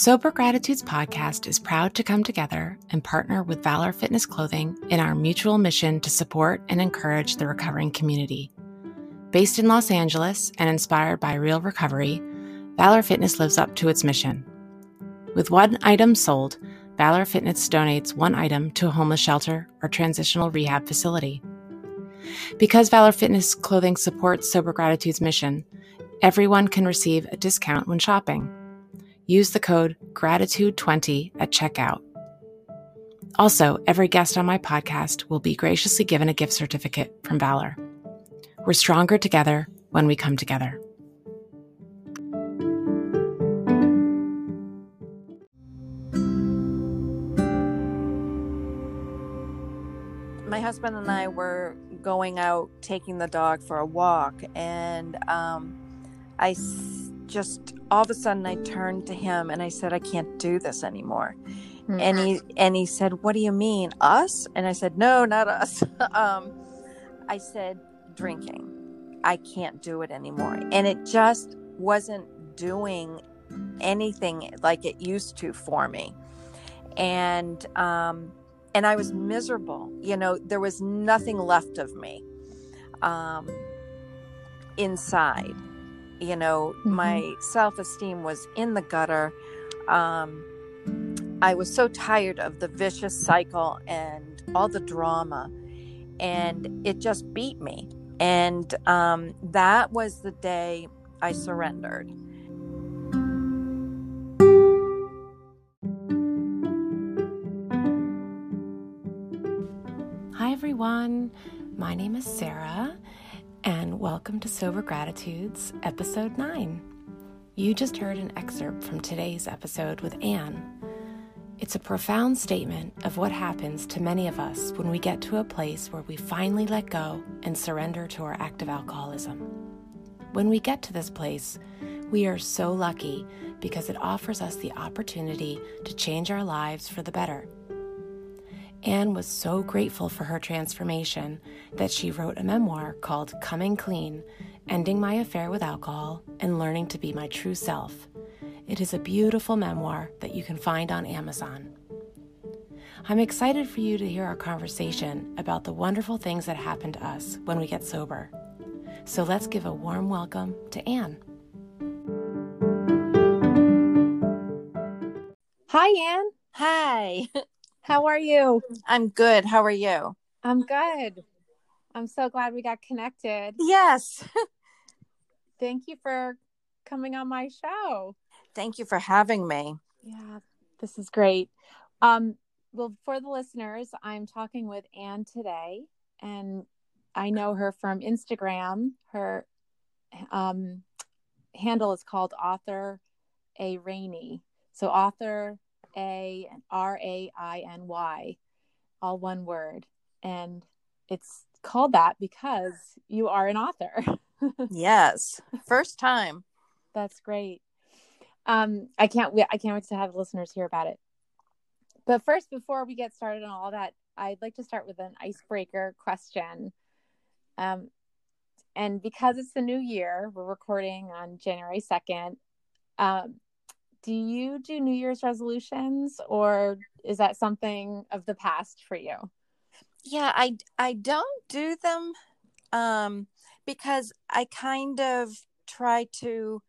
Sober Gratitudes podcast is proud to come together and partner with Valor Fitness Clothing in our mutual mission to support and encourage the recovering community. Based in Los Angeles and inspired by real recovery, Valor Fitness lives up to its mission. With one item sold, Valor Fitness donates one item to a homeless shelter or transitional rehab facility. Because Valor Fitness clothing supports Sober Gratitude's mission, everyone can receive a discount when shopping. Use the code GRATITUDE20 at checkout. Also, every guest on my podcast will be graciously given a gift certificate from Valor. We're stronger together when we come together. My husband and I were going out taking the dog for a walk and um, i s- just all of a sudden i turned to him and i said i can't do this anymore mm-hmm. and he and he said what do you mean us and i said no not us um, i said drinking i can't do it anymore and it just wasn't doing anything like it used to for me and um, and I was miserable. You know, there was nothing left of me um, inside. You know, mm-hmm. my self esteem was in the gutter. Um, I was so tired of the vicious cycle and all the drama, and it just beat me. And um, that was the day I surrendered. Hi everyone. My name is Sarah, and welcome to Sober Gratitudes, Episode 9. You just heard an excerpt from today's episode with Anne. It's a profound statement of what happens to many of us when we get to a place where we finally let go and surrender to our active alcoholism. When we get to this place, we are so lucky because it offers us the opportunity to change our lives for the better Anne was so grateful for her transformation that she wrote a memoir called Coming Clean Ending My Affair with Alcohol and Learning to Be My True Self. It is a beautiful memoir that you can find on Amazon. I'm excited for you to hear our conversation about the wonderful things that happen to us when we get sober. So let's give a warm welcome to Anne. Hi, Anne. Hi. How are you? I'm good. How are you? I'm good. I'm so glad we got connected. Yes. Thank you for coming on my show. Thank you for having me. Yeah, this is great. Um, well, for the listeners, I'm talking with Anne today, and I know her from Instagram. Her um, handle is called Author A Rainy. So Author A R A I N Y, all one word, and it's called that because you are an author. yes, first time. That's great. Um, I can't wait. I can't wait to have listeners hear about it. But first, before we get started on all that, I'd like to start with an icebreaker question. Um, and because it's the new year, we're recording on January 2nd. Um, do you do New Year's resolutions or is that something of the past for you? Yeah, I I don't do them um because I kind of try to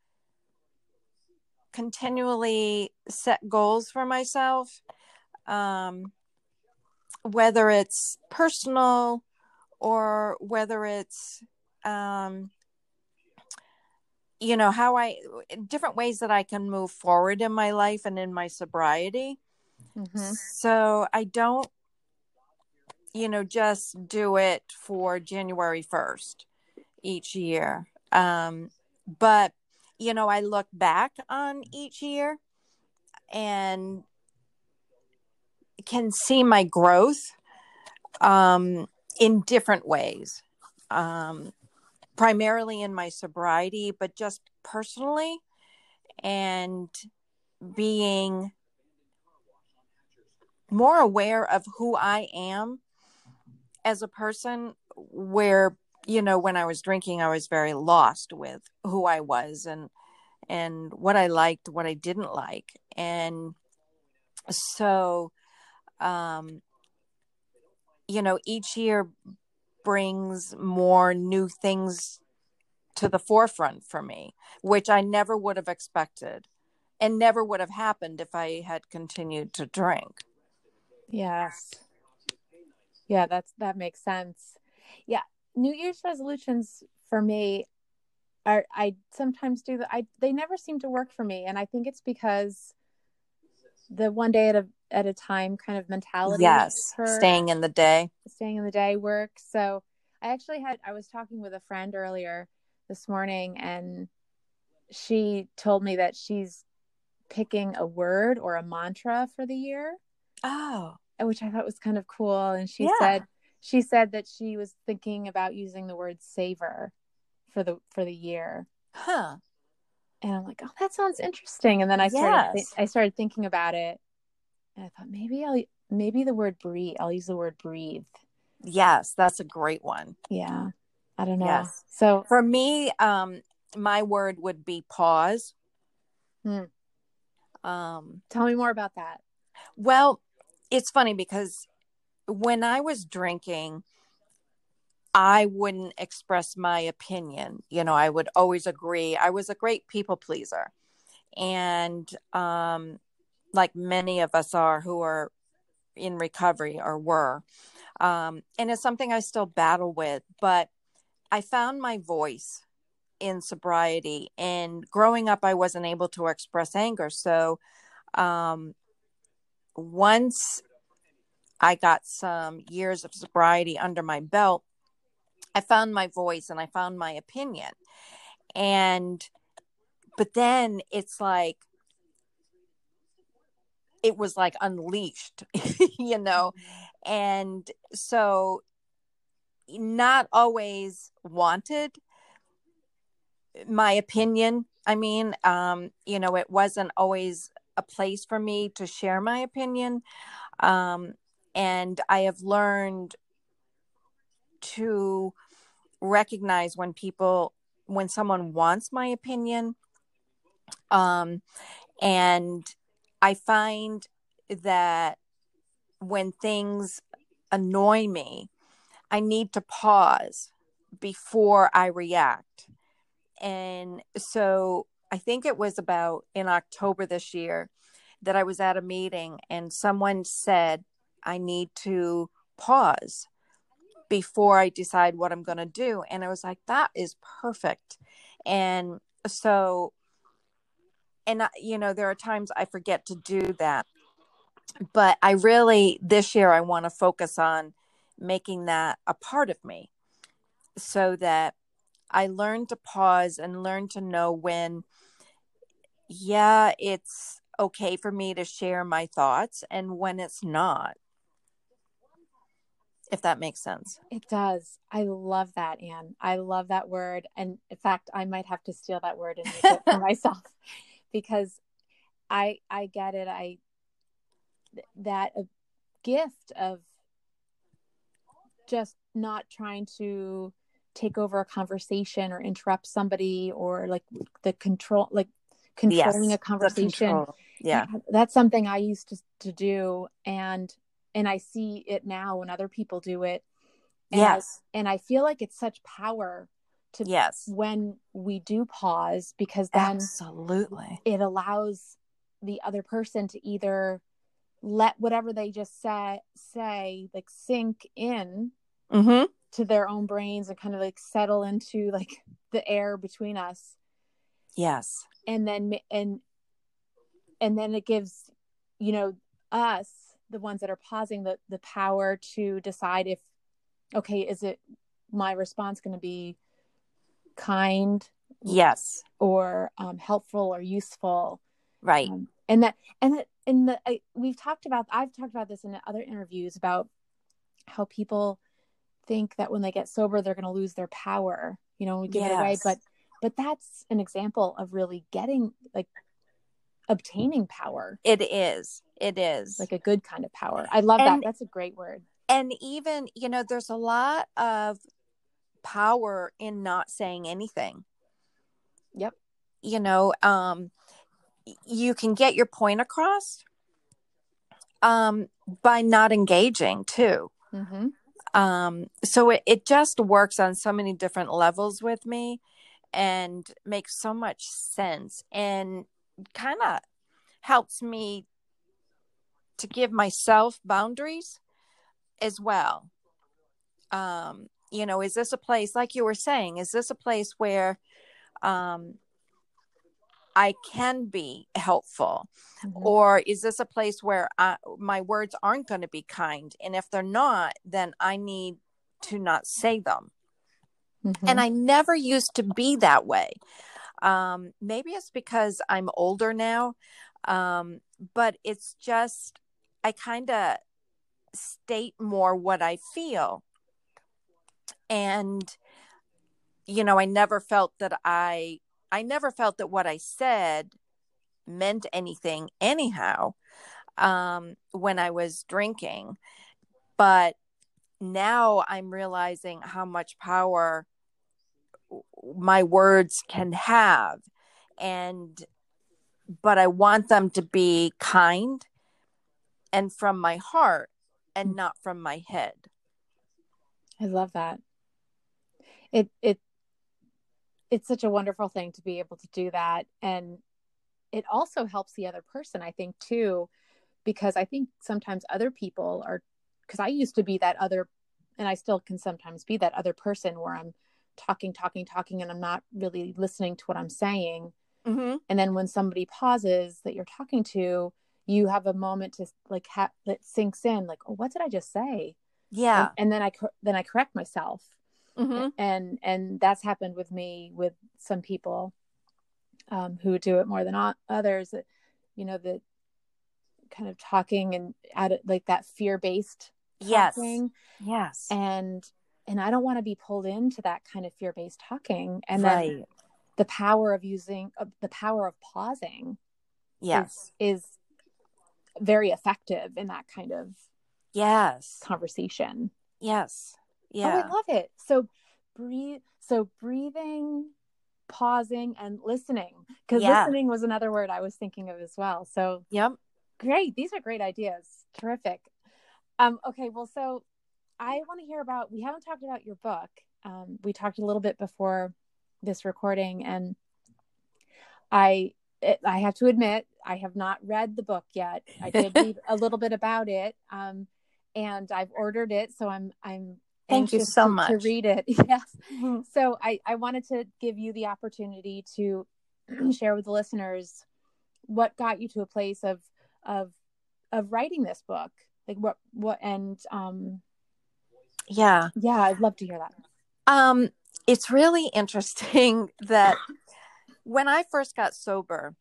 continually set goals for myself um whether it's personal or whether it's um you know how i different ways that i can move forward in my life and in my sobriety. Mm-hmm. so i don't you know just do it for january 1st each year. Um but you know i look back on each year and can see my growth um in different ways. Um primarily in my sobriety, but just personally and being more aware of who I am as a person where you know when I was drinking I was very lost with who I was and and what I liked what I didn't like. And so um you know each year brings more new things to the forefront for me, which I never would have expected and never would have happened if I had continued to drink. Yes. Yeah, that's that makes sense. Yeah, New Year's resolutions for me are I sometimes do that I they never seem to work for me and I think it's because the one day at a at a time kind of mentality. Yes, staying in the day. Staying in the day work. So I actually had I was talking with a friend earlier this morning and she told me that she's picking a word or a mantra for the year. Oh. Which I thought was kind of cool. And she yeah. said she said that she was thinking about using the word savor for the for the year. Huh. And I'm like, oh, that sounds interesting. And then I started yes. th- I started thinking about it and I thought maybe I'll maybe the word breathe. I'll use the word breathe. Yes, that's a great one. Yeah. I don't know. Yes. So for me, um, my word would be pause. Hmm. Um, tell me more about that. Well, it's funny because when I was drinking, I wouldn't express my opinion. You know, I would always agree. I was a great people pleaser. And um, like many of us are who are in recovery or were. Um, and it's something I still battle with, but I found my voice in sobriety. And growing up, I wasn't able to express anger. So um, once I got some years of sobriety under my belt, I found my voice and I found my opinion. And, but then it's like, it was like unleashed, you know? And so, not always wanted my opinion. I mean, um, you know, it wasn't always a place for me to share my opinion. Um, and I have learned to recognize when people, when someone wants my opinion. Um, and I find that when things annoy me, I need to pause before I react. And so I think it was about in October this year that I was at a meeting and someone said, I need to pause before I decide what I'm going to do. And I was like, that is perfect. And so and you know there are times i forget to do that but i really this year i want to focus on making that a part of me so that I learn to pause and learn to know when, yeah, it's okay for me to share my thoughts and when it's not. If that makes sense. It does. I love that, Anne. I love that word. And in fact, I might have to steal that word and use it for myself because I I get it. I that a gift of just not trying to take over a conversation or interrupt somebody or like the control like controlling Yes, a conversation. Yeah. that's something i used to, to do and and i see it now when other people do it and Yes. I, and i feel like it's such power to Yes. when we do pause because then Absolutely. it allows the other person to either let whatever they just say say like sink in Mm-hmm. to their own brains and kind of like settle into like the air between us Yes. and then and and then it gives you know us the ones that are pausing the the power to decide if okay is it my response going to be kind Yes. or um, helpful or useful Right. um, and that and that and the I, we've talked about i've talked about this in other interviews about how people think that when they get sober they're going to lose their power you know we give it away but but that's an example of really getting like obtaining power It is. It is. like a good kind of power i love And- that that's a great word and even, you know, there's a lot of power in not saying anything. Yep. You know, um you can get your point across um by not engaging too. mm-hmm. um so it, it just works on so many different levels with me and makes so much sense and kind of helps me to give myself boundaries as well um you know is this a place like you were saying is this a place where um i can be helpful? Mm-hmm. or is this a place where I, my words aren't going to be kind? And if they're not then i need to not say them. Mm-hmm. and i never used to be that way. Um maybe it's because i'm older now um but it's just i kind of state more what i feel and you know i never felt that i i never felt that what i said meant anything anyhow um when i was drinking. But now i'm realizing how much power my words can have. And but i want them to be kind and from my heart and not from my head. I love that. It it it's such a wonderful thing to be able to do that. And it also helps the other person I think too because I think sometimes other people are cuz I used to be that other and I still can sometimes be that other person where I'm talking talking talking and I'm not really listening to what I'm saying. Mm-hmm. and then when somebody pauses that you're talking to you have a moment to like ha- that sinks in like oh what did I just say? Yeah. And, and then I cor- then I correct myself mm-hmm. and and that's happened with me with some people um, who do it more than o- others you know the kind of talking and at it like that fear based yes. talking. Yes. And and I don't want to be pulled into that kind of fear based talking. And right. then the power of using uh, the power of pausing yes. is, is very effective in that kind of yes. conversation. Yes Oh, yeah I love it. So breathe. So breathing, pausing, and listening. Because Yeah. listening was another word I was thinking of as well. So yep great. These are great ideas. Terrific. Um. Okay. Well, so I want to hear about. We haven't talked about your book. Um. We talked a little bit before this recording, and I. It, I have to admit, I have not read the book yet. I did read a little bit about it, um, and I've ordered it. So I'm I'm Thank you so to, much. to read it. Yes. So I, I wanted to give you the opportunity to share with the listeners what got you to a place of of of writing this book. Like what what and um yeah yeah, I'd love to hear that. um it's really interesting that when I first got sober,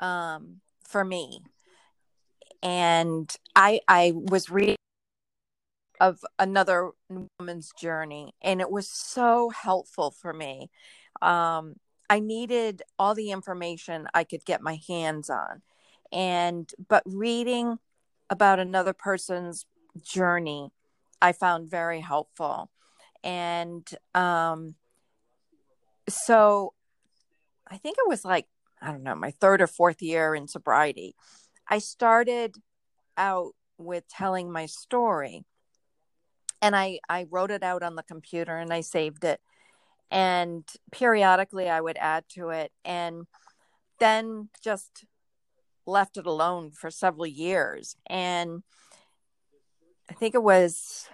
um, for me, and I I was reading of another woman's journey, and it was so helpful for me. Um, I needed all the information I could get my hands on, and but reading about another person's journey, I found very helpful, and um, so I think it was like I don't know my third or fourth year in sobriety. I started out with telling my story and I I wrote it out on the computer and I saved it. And periodically I would add to it and then just left it alone for several years. And I think it was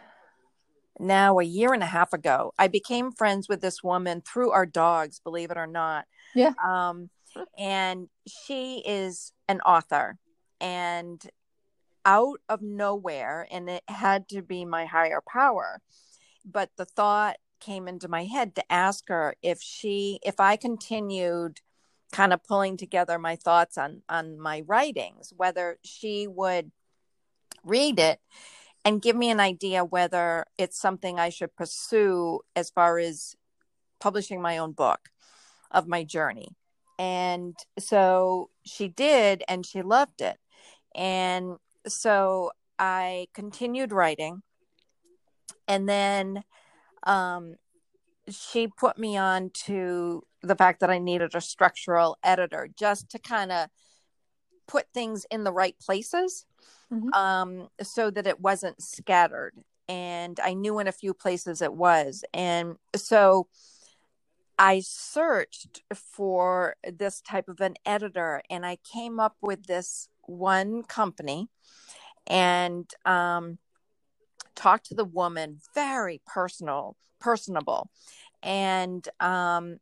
now a year and a half ago I became friends with this woman through our dogs believe it or not. Yeah. Um and she is an author and out of nowhere and it had to be my higher power. But the thought came into my head to ask her if she if i continued kind of pulling together my thoughts on on my writings whether she would read it and give me an idea whether it's something i should pursue as far as publishing my own book of my journey. And so she did and she loved it. And so I continued writing. And then um, she put me on to the fact that I needed a structural editor just to kind of put things in the right places mm-hmm. um, so that it wasn't scattered. And I knew in a few places it was. And so I searched for this type of an editor and I came up with this one company and um, talked to the woman very personal personable. And um,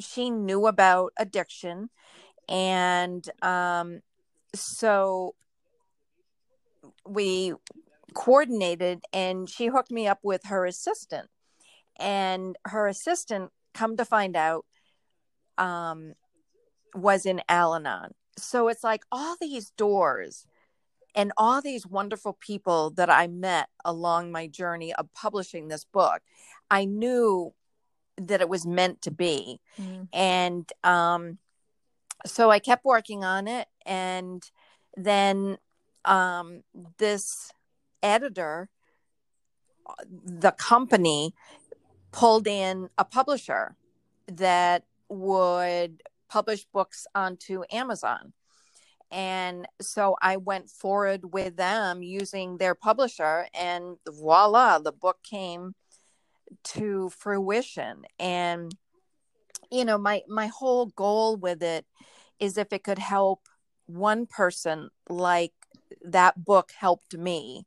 she knew about addiction and um, so we coordinated and she hooked me up with her assistant. And her assistant come to find out um, was in al-anon so it's like all these doors and all these wonderful people that I met along my journey of publishing this book, I knew that it was meant to be. Mm. And um, so I kept working on it. And then um, this editor, the company, pulled in a publisher that would publish books onto Amazon. And so I went forward with them using their publisher, and voila, the book came to fruition. And you know, my my whole goal with it is if it could help one person like that book helped me,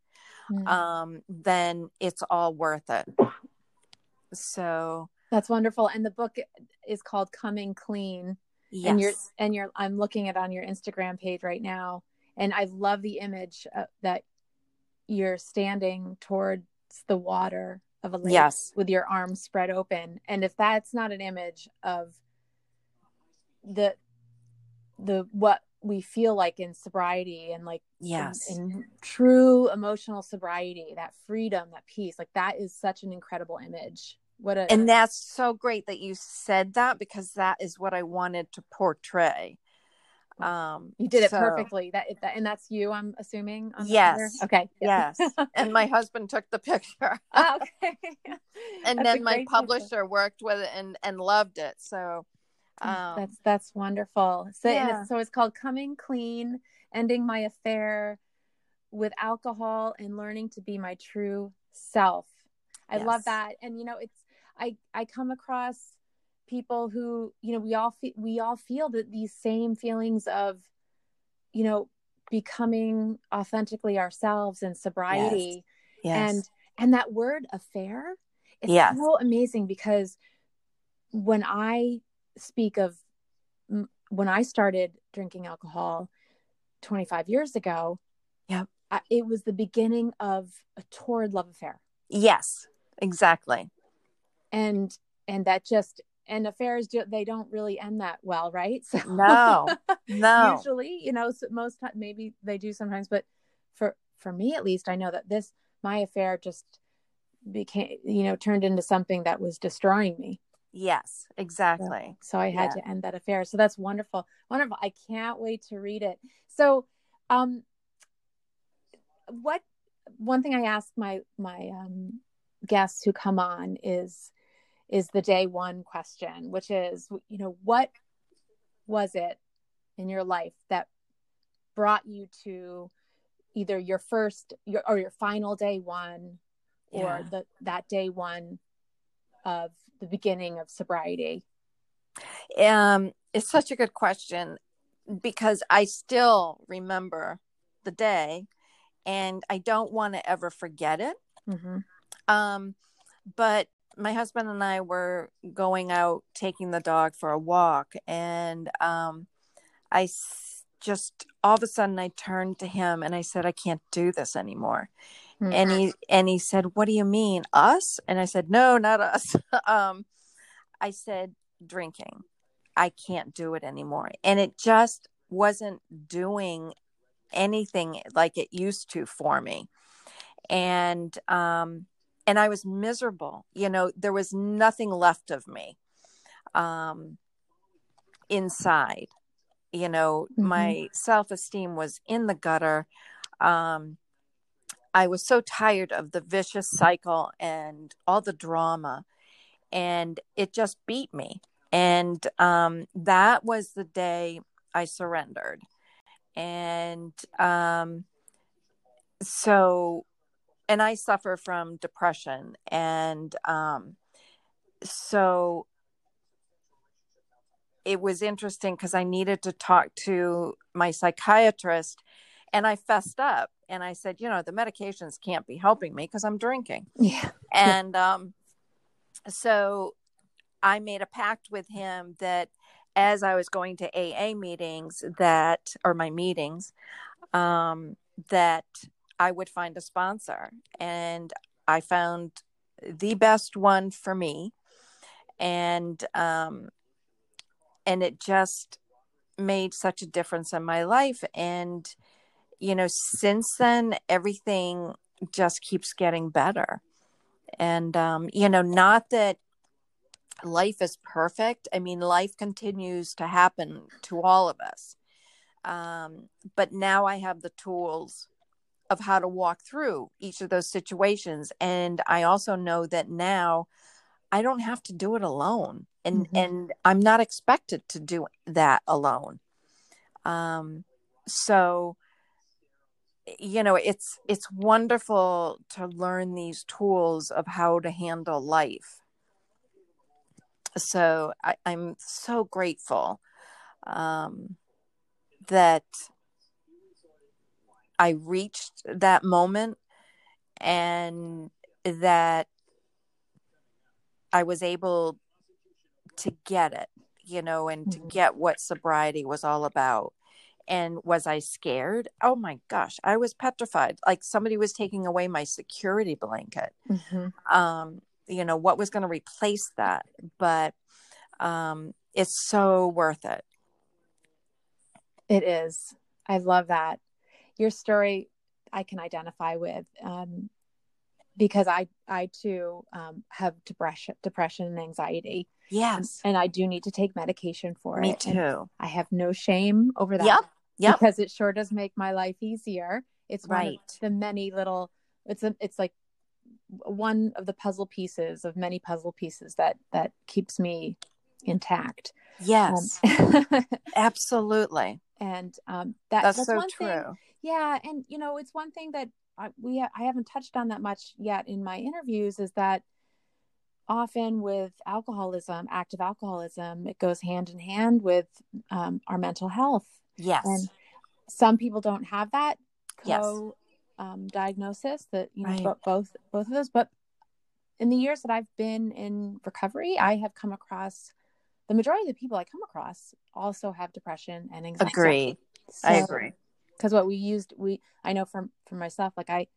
mm. um, then it's all worth it. So that's wonderful. And the book is called Coming Clean Yes. And you're and you're I'm looking at on your Instagram page right now and I love the image uh, that you're standing towards the water of a lake yes. with your arms spread open and if that's not an image of the the what we feel like in sobriety and like yes in, in, true emotional sobriety that freedom that peace like that is such an incredible image what a and that's so great that you said that because that is what I wanted to portray. Um, you did it perfectly. That, that and that's you, I'm assuming. yes. Okay. Yes. and my husband took the picture. oh, okay. and that's then my publisher picture. worked with it and and loved it. So um, that's that's wonderful. So yeah. it's, so it's called coming clean, ending my affair with alcohol, and learning to be my true self. I yes. love that. And you know, it's I I come across people who you know we all fe- we all feel that these same feelings of you know becoming authentically ourselves and sobriety yes. Yes. and and that word affair is yes. so amazing because when I speak of when I started drinking alcohol 25 years ago, yeah, it was the beginning of a torrid love affair. Yes, exactly. And and that just and affairs do, they don't really end that well right? So no no. usually you know so most time maybe they do sometimes but for for me at least i know that this my affair just became you know turned into something that was destroying me yes exactly. So, so i had yeah. to end that affair. So that's wonderful wonderful. I can't wait to read it. So um what one thing i ask my my um guests who come on is is the day one question, which is, you know, what was it in your life that brought you to either your first your, or your final day one or yeah. the that day one of the beginning of sobriety? Um, it's such a good question because I still remember the day and I don't want to ever forget it. Mm-hmm. Um, but my husband and I were going out taking the dog for a walk, and um, I s- just all of a sudden I turned to him and I said, "I can't do this anymore." Mm-hmm. And he and he said, "What do you mean, us?" And I said, "No, not us." um, I said, "Drinking. I can't do it anymore," and it just wasn't doing anything like it used to for me. And um, and I was miserable. You know, there was nothing left of me um, inside. You know, mm-hmm. my self esteem was in the gutter. Um, I was so tired of the vicious cycle and all the drama, and it just beat me. And um, that was the day I surrendered. And um, so and I suffer from depression. And um, so it was interesting because I needed to talk to my psychiatrist and I fessed up and I said, you know, the medications can't be helping me because I'm drinking. Yeah. And um, so I made a pact with him that as I was going to AA meetings that or my meetings, um, that I would find a sponsor. And I found the best one for me. And um, and it just made such a difference in my life. And you know, since then, everything just keeps getting better. And um, you know, not that life is perfect. I mean, life continues to happen to all of us. Um, but now I have the tools of how to walk through each of those situations and i also know that now i don't have to do it alone and mm-hmm. and i'm not expected to do that alone um so you know it's it's wonderful to learn these tools of how to handle life so I, i'm so grateful um that I reached that moment and that I was able to get it, you know, and to mm-hmm. get what sobriety was all about. And was I scared? Oh my gosh, I was petrified. Like somebody was taking away my security blanket. Mm-hmm. Um, you know, what was going to replace that? But um, it's so worth it. It is. I love that your story I can identify with um, because I I too um, have depression depression and anxiety. Yes, and, and, I do need to take medication for Me it. Me too. I have no shame over that. Yep. Yep. Because it sure does make my life easier. It's right. the many little. It's a. It's like one of the puzzle pieces of many puzzle pieces that that keeps me intact. Yes. Um, Absolutely. And um, that, that's, that's so one true. Thing, yeah, and you know, it's one thing that I, we I haven't touched on that much yet in my interviews is that often with alcoholism, active alcoholism, it goes hand in hand with um, our mental health. Yes, and some people don't have that co yes. um, diagnosis that you know right. both both of those. But in the years that I've been in recovery, I have come across the majority of the people I come across also have depression and anxiety. Agree. So, I agree because what we used we i know from for myself like i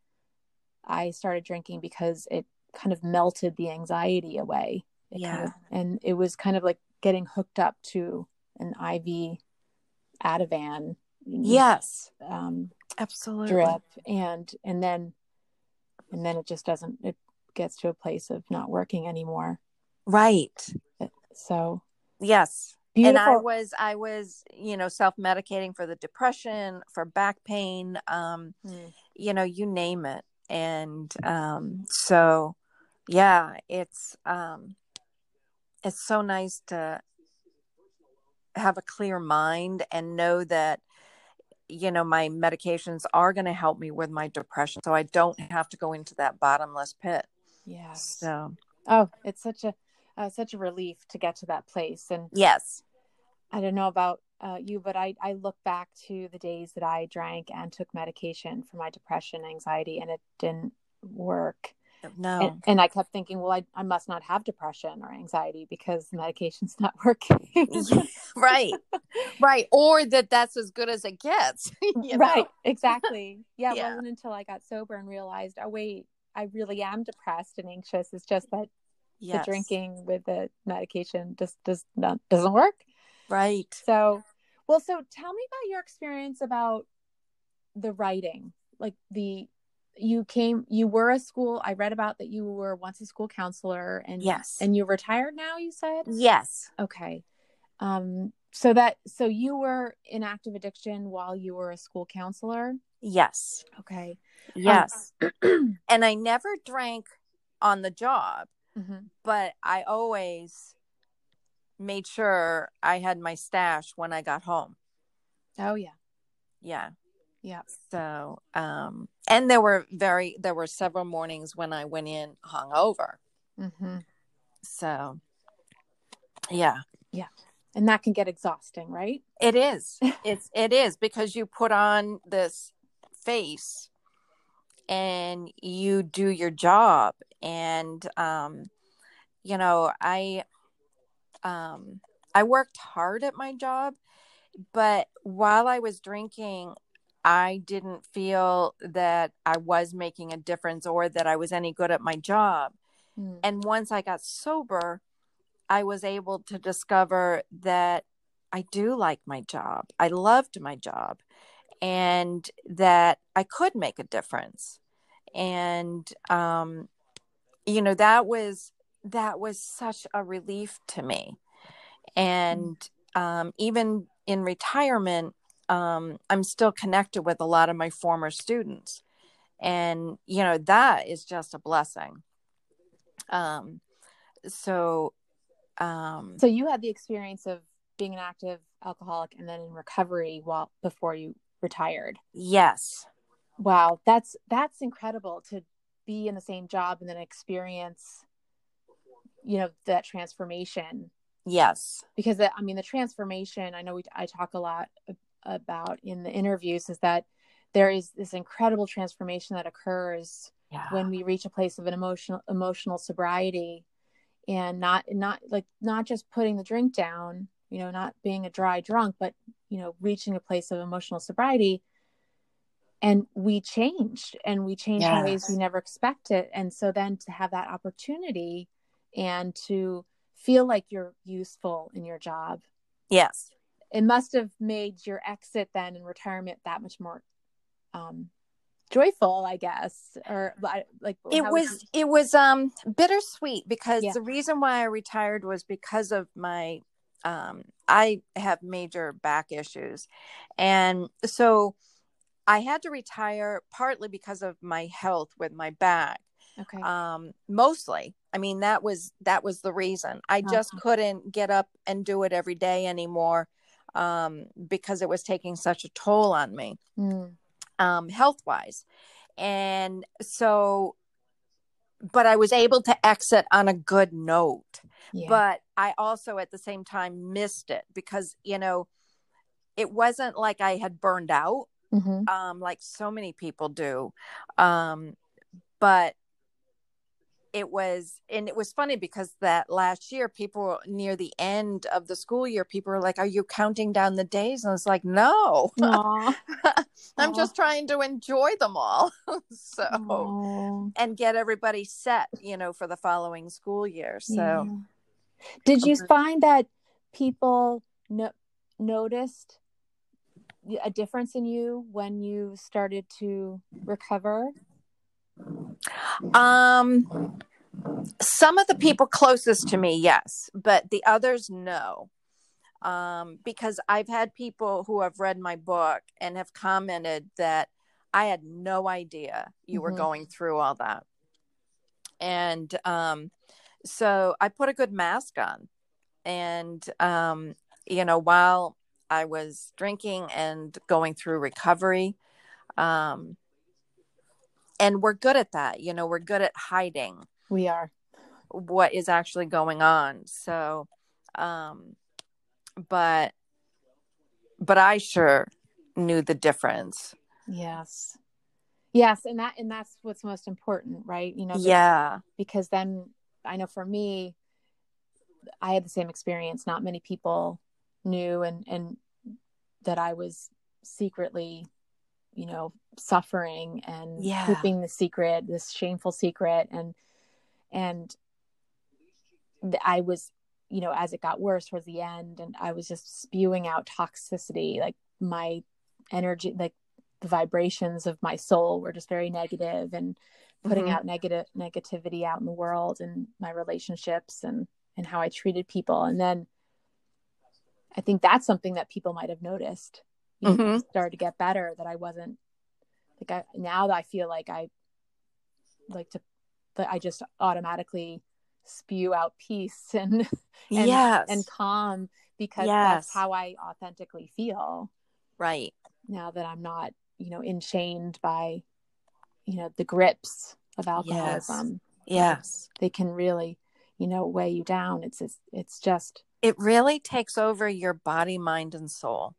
i started drinking because it kind of melted the anxiety away. It Yeah. kind of, and it was kind of like getting hooked up to an IV Ativan. Yes. Um, Absolutely. drip and and then and then it just doesn't it gets to a place of not working anymore Right. so Yes. beautiful And I was I was, you know, self-medicating for the depression, for back pain, um, Mm. you know, you name it. And um so yeah, it's um it's so nice to have a clear mind and know that you know my medications are going to help me with my depression so i don't have to go into that bottomless pit. Yes. So oh it's such a uh, such a relief to get to that place and yes. I don't know about uh, you but i i look back to the days that i drank and took medication for my depression anxiety and it didn't work no and, and i kept thinking well I, I must not have depression or anxiety because the medication's not working. Right. Right. Or that that's as good as it gets you know? right exactly. Yeah, Yeah. it wasn't until i got sober and realized oh wait i really am depressed and anxious. It's just that yes. the drinking with the medication just does not doesn't work. Right. So well so tell me about your experience about the writing like the you came you were a school i read about that you were once a school counselor and Yes. and you're retired now you said? Yes. Okay. Um so that so you were in active addiction while you were a school counselor? Yes. Okay. Yes. And i never drank on the job Mhm. but i always made sure i had my stash when i got home. Oh yeah. Yeah yeah. So um and there were very there were several mornings when i went in hungover. Hmm so yeah. yeah. And that can get exhausting right? It is. It's it is because you put on this face and you do your job. And um you know i um i worked hard at my job but while i was drinking i didn't feel that i was making a difference or that i was any good at my job. Mm. and once i got sober i was able to discover that i do like my job. I loved my job and that i could make a difference. And um you know that was that was such a relief to me. And um even in retirement um i'm still connected with a lot of my former students. And you know that is just a blessing. Um so um so you had the experience of being an active alcoholic and then in recovery while before you retired. Yes. Wow. That's that's incredible to be in the same job and then experience you know that transformation. Yes. Because the, i mean the transformation i know we i talk a lot about in the interviews is that there is this incredible transformation that occurs yeah. when we reach a place of an emotional emotional sobriety and not not like not just putting the drink down you know not being a dry drunk but you know reaching a place of emotional sobriety. And we changed and we changed in ways we Yes. never expected. And so then to have that opportunity and to feel like you're useful in your job yes it must have made your exit then in retirement that much more um joyful i guess or like it was it was um bittersweet because Yeah. the reason why i retired was because of my um i have major back issues. And so i had to retire partly because of my health with my back okay. um mostly. I mean that was that was the reason. I just Uh-huh. couldn't get up and do it every day anymore um because it was taking such a toll on me Mm. um, health wise. And so, but I was able to exit on a good note. yeah But I also at the same time missed it because, you know, it wasn't like I had burned out Mhm. um, like so many people do. Um, but it was and it was funny because that last year people near the end of the school year people were like are you counting down the days and i was like no i'm Aw. just trying to enjoy them all so Aw. and get everybody set you know for the following school year so Yeah. Did you um, find that people no- noticed a difference in you when you started to recover? Um some of the people closest to me yes but the others no. Um because i've had people who have read my book and have commented that i had no idea you were Mhm. going through all that. And um so i put a good mask on. And um you know while i was drinking and going through recovery um and we're good at that you know we're good at hiding We are. what is actually going on so um but but i sure knew the difference Yes. Yes, and that and that's what's most important, right? You know, yeah because then I know for me I had the same experience. Not many people knew and and that I was secretly, you know, suffering and Yeah. keeping the secret, this shameful secret and and I was, you know, as it got worse towards the end and I was just spewing out toxicity, like my energy like the vibrations of my soul were just very negative and putting Mhm. out negative negativity out in the world and my relationships and and how I treated people and then I think that's something that people might have noticed you know, Mhm. started to get better that I wasn't like I now that I feel like I like to that I just automatically spew out peace and and, yes and calm because Yes. that's how I authentically feel right now that I'm not, you know, enchained by, you know, the grips of alcoholism. yes They can really, you know, weigh you down. It's it's, it's just it really takes over your body mind and soul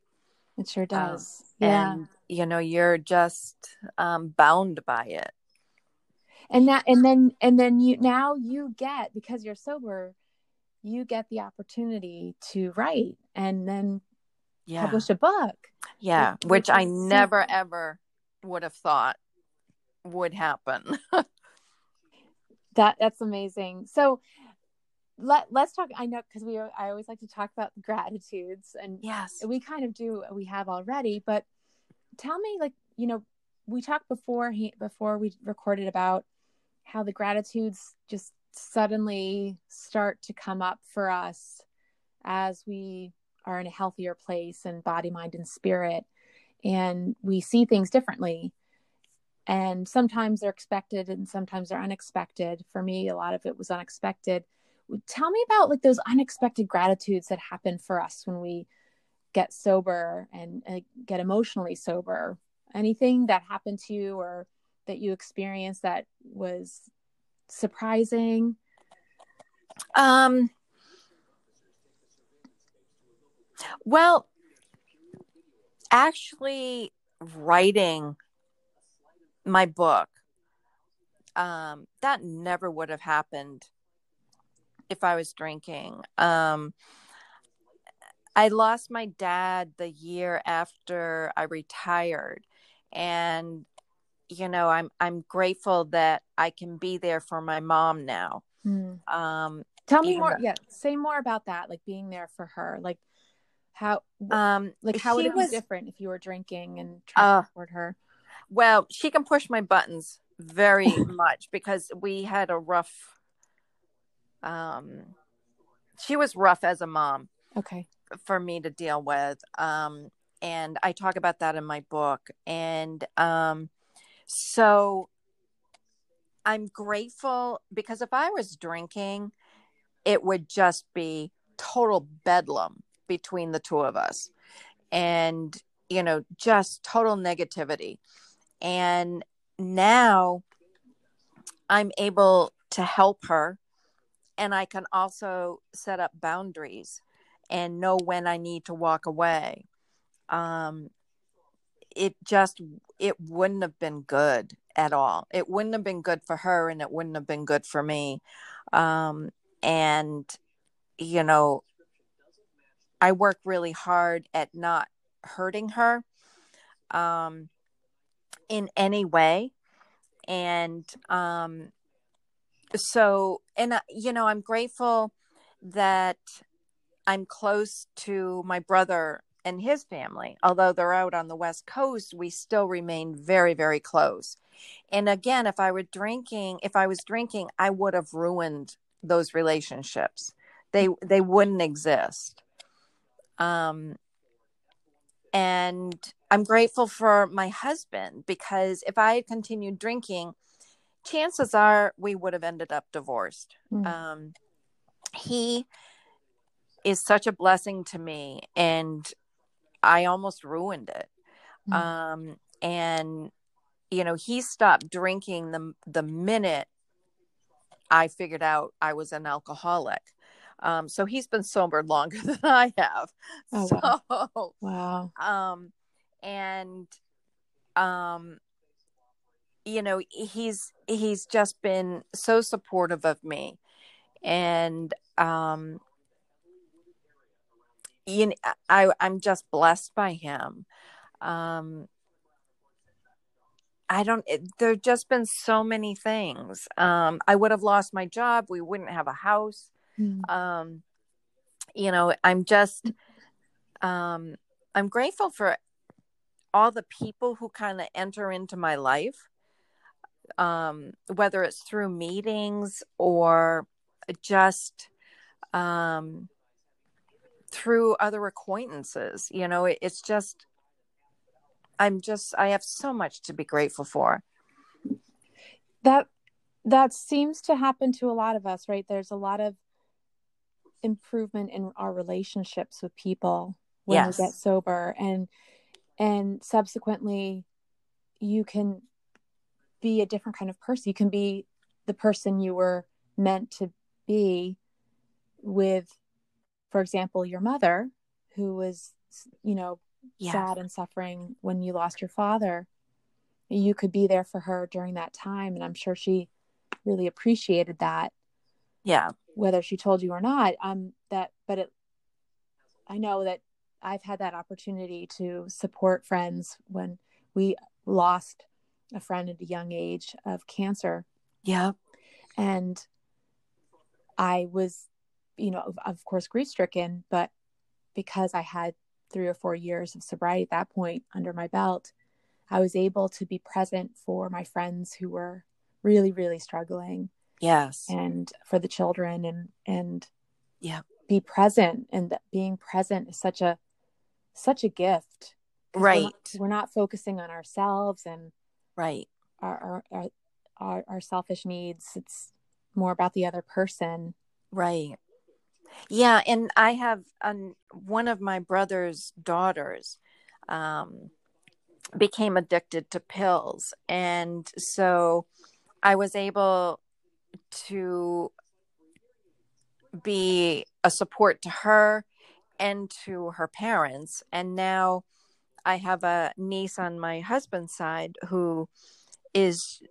it sure Um, does. yeah. and you know you're just um bound by it and that and then and then you now you get because you're sober, you get the opportunity to write and then yeah publish a book. yeah which- which i never ever would have thought would happen That that's amazing. So let let's talk I know because we I always like to talk about gratitudes and yes. we kind of do we have already but tell me like you know we talked before he before we recorded about how the gratitudes just suddenly start to come up for us as we are in a healthier place and body mind and spirit and we see things differently. And sometimes they're expected and sometimes they're unexpected. For me a lot of it was unexpected tell me about like those unexpected gratitudes that happen for us when we get sober and uh, get emotionally sober anything that happened to you or that you experienced that was surprising Um. Well, actually, writing my book, um, that never would have happened if I was drinking. Um, I lost my dad the year after I retired, and you know, I'm I'm grateful that I can be there for my mom now. Um, tell me more yeah say more about that like being there for her like how um, like how would it was- be different if you were drinking and trying Uh, to support her Well, she can push my buttons very much because we had a rough um she was rough as a mom okay for me to deal with. Um and I talk about that in my book and um so I'm grateful because if I was drinking it would just be total bedlam between the two of us and you know just total negativity and now i'm able to help her and i can also set up boundaries and know when i need to walk away um it just it wouldn't have been good at all. It wouldn't have been good for her and it wouldn't have been good for me. Um, and, you know, I work really hard at not hurting her um, in any way. And um, so, and, uh, you know, I'm grateful that I'm close to my brother and his family. Although they're out on the West Coast, we still remain very, very close. And again, if I were drinking, if I was drinking, I would have ruined those relationships. They they wouldn't exist. Um and I'm grateful for my husband because if I had continued drinking, chances are we would have ended up divorced. Mm. Um, he is such a blessing to me, and I almost ruined it. Mm. Um, and you know, he stopped drinking the the minute I figured out I was an alcoholic. Um, so he's been sober longer than I have. Oh, so, wow. wow. Um, and, um, you know, he's, he's just been so supportive of me and, um, you know, I, I'm just blessed by him. Um, I don't, it, there just been so many things. Um, I would have lost my job. We wouldn't have a house. Mm. Um, you know, I'm just, um, I'm grateful for all the people who kind of enter into my life, um, whether it's through meetings or just, um, through other acquaintances. You know, it, it's just, I'm just, I have so much to be grateful for. That, that seems to happen to a lot of us, right? There's a lot of improvement in our relationships with people when yes. we get sober and and subsequently you can be a different kind of person. You can be the person you were meant to be with for example your mother who was you know yes. sad and suffering when you lost your father. You could be there for her during that time and i'm sure she really appreciated that. Yeah. Whether she told you or not um that but it i know that i've had that opportunity to support friends when we lost a friend at a young age of cancer. Yeah and i was you know of, of course grief stricken but because i had three or four years of sobriety at that point under my belt i was able to be present for my friends who were really really struggling yes. and for the children and and yeah be present. And that being present is such a such a gift right we're not, we're not, focusing on ourselves and right. our, our our our selfish needs. It's more about the other person. Right. Yeah and i have um, one of my brother's daughters um, became addicted to pills. And so i was able to be a support to her and to her parents. And now I have a niece on my husband's side who is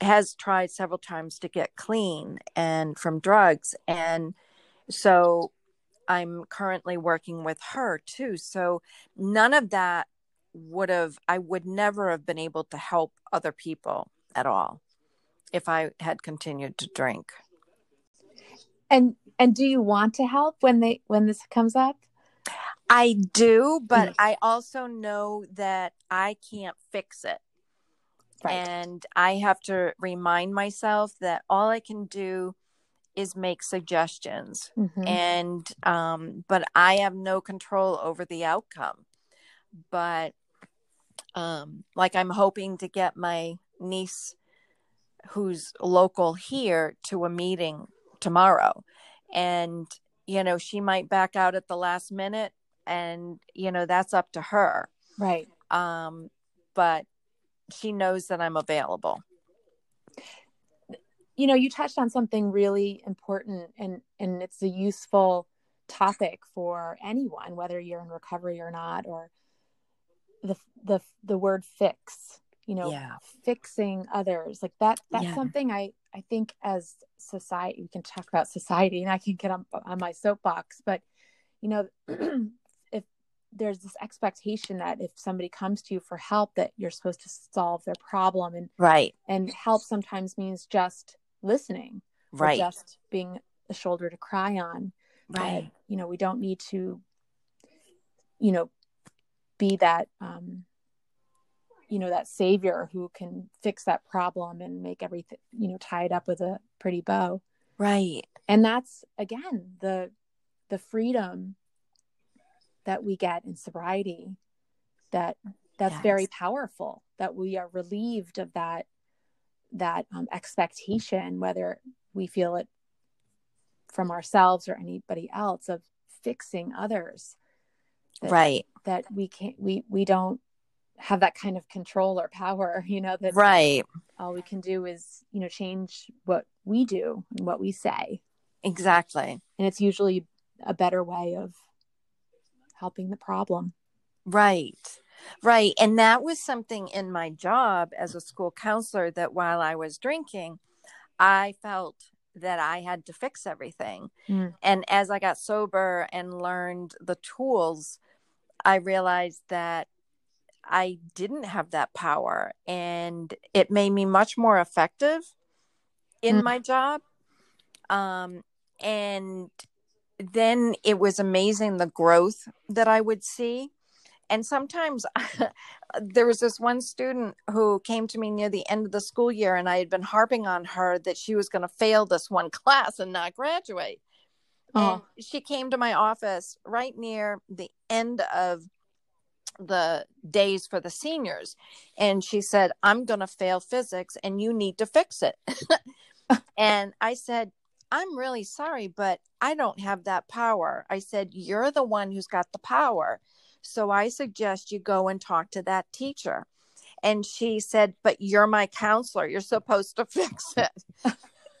has tried several times to get clean and from drugs and so I'm currently working with her too. So none of that would have I would never have been able to help other people at all if I had continued to drink. And and do you want to help when they when this comes up? I do, but mm. I also know that I can't fix it. Right. And I have to remind myself that all I can do is make suggestions. Mm-hmm. And um but I have no control over the outcome. But um like I'm hoping to get my niece who's local here to a meeting tomorrow and you know she might back out at the last minute and you know that's up to her right um but she knows that i'm available you know you touched on something really important and and it's a useful topic for anyone whether you're in recovery or not or the the the word fix you know Yeah. fixing others like that that's Yeah. something i i think as society we can talk about society and i can get on, on my soapbox but you know there's this expectation that if somebody comes to you for help that you're supposed to solve their problem and Right. and help sometimes means just listening Right. just being a shoulder to cry on Right. you know we don't need to you know be that um you know that savior who can fix that problem and make everything you know tie it up with a pretty bow Right. and that's again the the freedom that we get in sobriety that that's Yes. very powerful that we are relieved of that that um, expectation whether we feel it from ourselves or anybody else of fixing others that, Right. that we can't we we don't have that kind of control or power you know that Right. all we can do is you know change what we do and what we say Exactly. and it's usually a better way of helping the problem Right. Right. And that was something in my job as a school counselor that while I was drinking, I felt that I had to fix everything. Mm. And as I got sober and learned the tools, I realized that I didn't have that power. And it made me much more effective in Mm. my job. Um, and then it was amazing the growth that I would see. And sometimes there was this one student who came to me near the end of the school year and i had been harping on her that she was going to fail this one class and not graduate. And oh she came to my office right near the end of the days for the seniors and she said i'm going to fail physics and you need to fix it. And i said i'm really sorry but i don't have that power i said you're the one who's got the power so I suggest you go and talk to that teacher. And she said, But you're my counselor. You're supposed to fix it.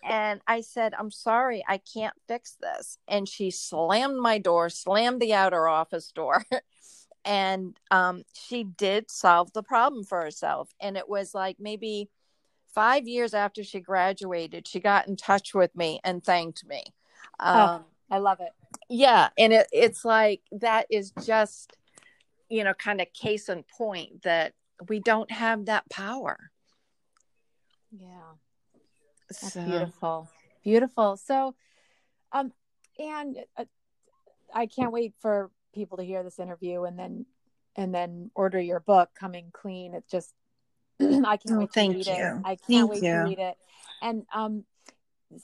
and I said, I'm sorry, I can't fix this. And she slammed my door, slammed the outer office door. and um, she did solve the problem for herself. And it was like maybe five years after she graduated, she got in touch with me and thanked me. Um, i love it yeah and it, it's like that is just you know kind of case in point that we don't have that power yeah That's So- beautiful. Beautiful. So, um, and uh, I can't wait for people to hear this interview and then and then order your book, Coming Clean. It's just I can't Oh, wait to read you. it. I can't Thank wait you. to read it. And um,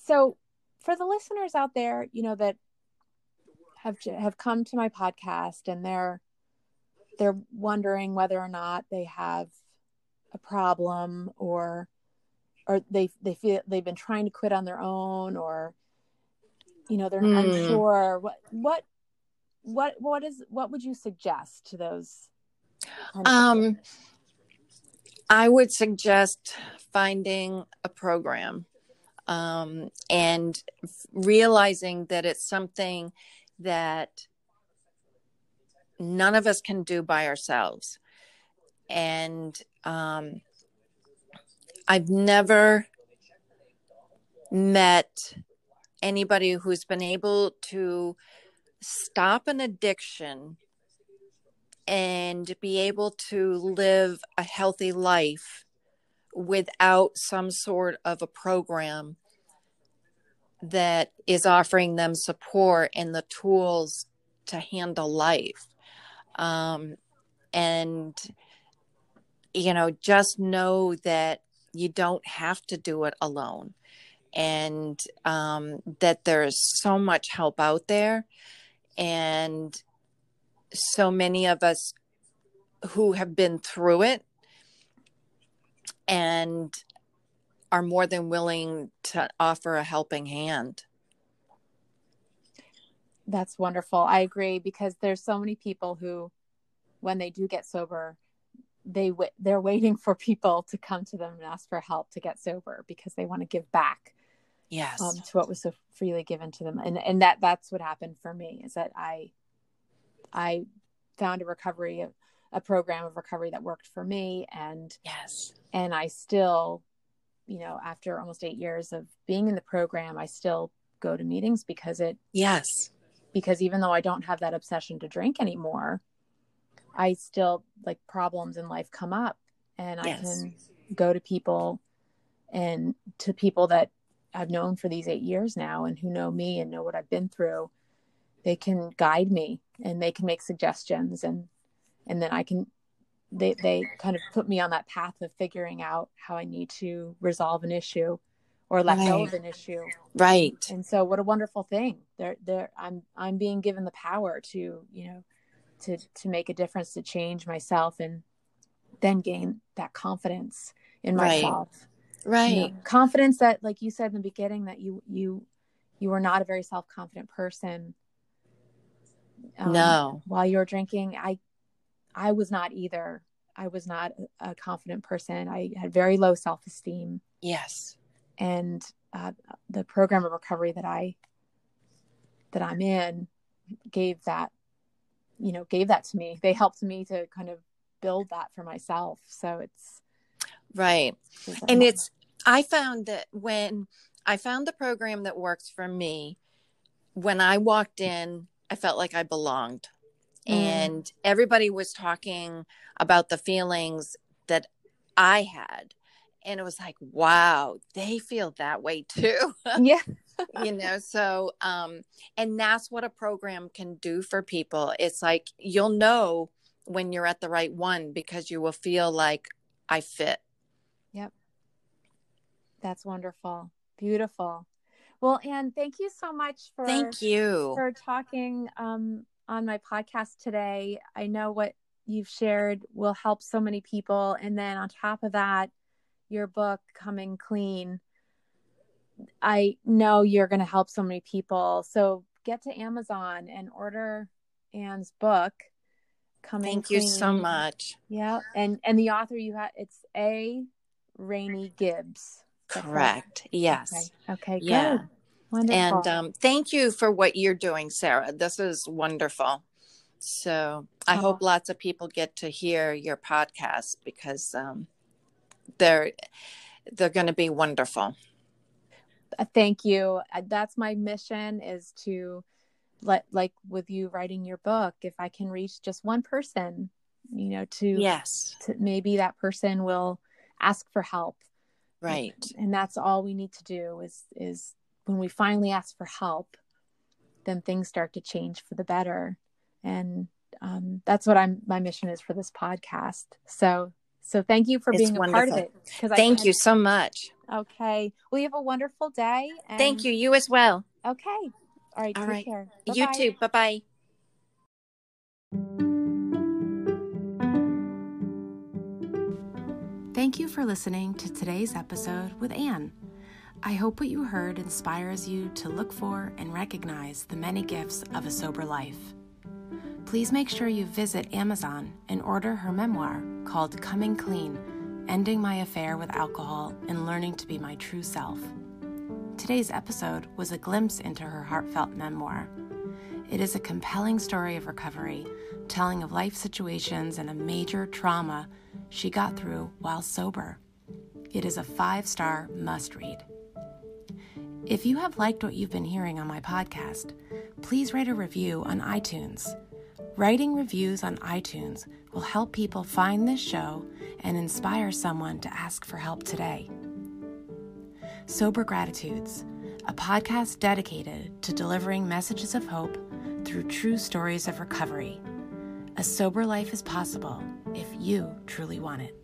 so for the listeners out there, you know that have have come to my podcast and they're they're wondering whether or not they have a problem or or they they feel they've been trying to quit on their own or you know they're Hmm. unsure what what what what is what would you suggest to those um i would suggest finding a program um and realizing that it's something that none of us can do by ourselves. And um i've never met anybody who's been able to stop an addiction and be able to live a healthy life without some sort of a program that is offering them support and the tools to handle life. Um, and you know just know that you don't have to do it alone and um, that there's so much help out there. And so many of us who have been through it and are more than willing to offer a helping hand. That's wonderful. I agree because there's so many people who, when they do get sober, they w- they're waiting for people to come to them and ask for help to get sober because they want to give back Yes. um, to what was so freely given to them. And and that that's what happened for me is that I I found a recovery a, a program of recovery that worked for me and Yes. and I still you know after almost 8 years of being in the program I still go to meetings because it Yes. because even though I don't have that obsession to drink anymore I still like problems in life come up and I Yes. can go to people and to people that I've known for these 8 years now and who know me and know what I've been through they can guide me and they can make suggestions and and then I can they they kind of put me on that path of figuring out how I need to resolve an issue or let go Right. of an issue. Right. And so what a wonderful thing. There there I'm I'm being given the power to, you know, to to make a difference to change myself and then gain that confidence in Right. myself. You Right. know, confidence that like you said in the beginning that you you you were not a very self-confident person um, no. while you were drinking i i was not either i was not a confident person i had very low self-esteem Yes. and uh, the program of recovery that i that i'm in gave that you know gave that to me they helped me to kind of build that for myself so it's Right. it's And it's, I found that when I found the program that works for me, when I walked in, I felt like I belonged. Mm. And everybody was talking about the feelings that I had. And it was like, wow, they feel that way too. yeah you know, so, um, and that's what a program can do for people. It's like you'll know when you're at the right one because you will feel like I fit. Yep. That's wonderful beautiful well anne thank you so much for Thank you. for talking um, on my podcast today. I know what you've shared will help so many people. And then on top of that, your book, Coming Clean, I know you're going to help so many people. So get to Amazon and order Anne's book. Coming Thank you so much. Yeah, and and the author you have it's A. Rainey Gibbs. Correct. Yes. Okay. Okay. Yeah. Good. Wonderful. And um, thank you for what you're doing, Sarah. This is wonderful. So I Oh. hope lots of people get to hear your podcast because um, they're they're going to be wonderful. Uh, thank you Uh, that's my mission is to let like with you writing your book if i can reach just one person you know to, Yes. to maybe that person will ask for help Right. and that's all we need to do is is when we finally ask for help then things start to change for the better and um, that's what i'm my mission is for this podcast so so thank you for It's being a part of wonderful. it Thank you so much. okay well you have a wonderful day and, Thank you. You as well. okay all right All take right. care You Bye-bye. too. Bye Thank you for listening to today's episode with Anne. I hope what you heard inspires you to look for and recognize the many gifts of a sober life. Please make sure you visit Amazon and order her memoir called Coming Clean Ending My Affair with Alcohol and Learning to Be My True Self. Today's episode was a glimpse into her heartfelt memoir. It is a compelling story of recovery, telling of life situations and a major trauma she got through while sober. It is a five star must read. If you have liked what you've been hearing on my podcast, please write a review on iTunes. Writing reviews on iTunes will help people find this show and inspire someone to ask for help today. Sober Gratitudes, a podcast dedicated to delivering messages of hope through true stories of recovery. A sober life is possible if you truly want it.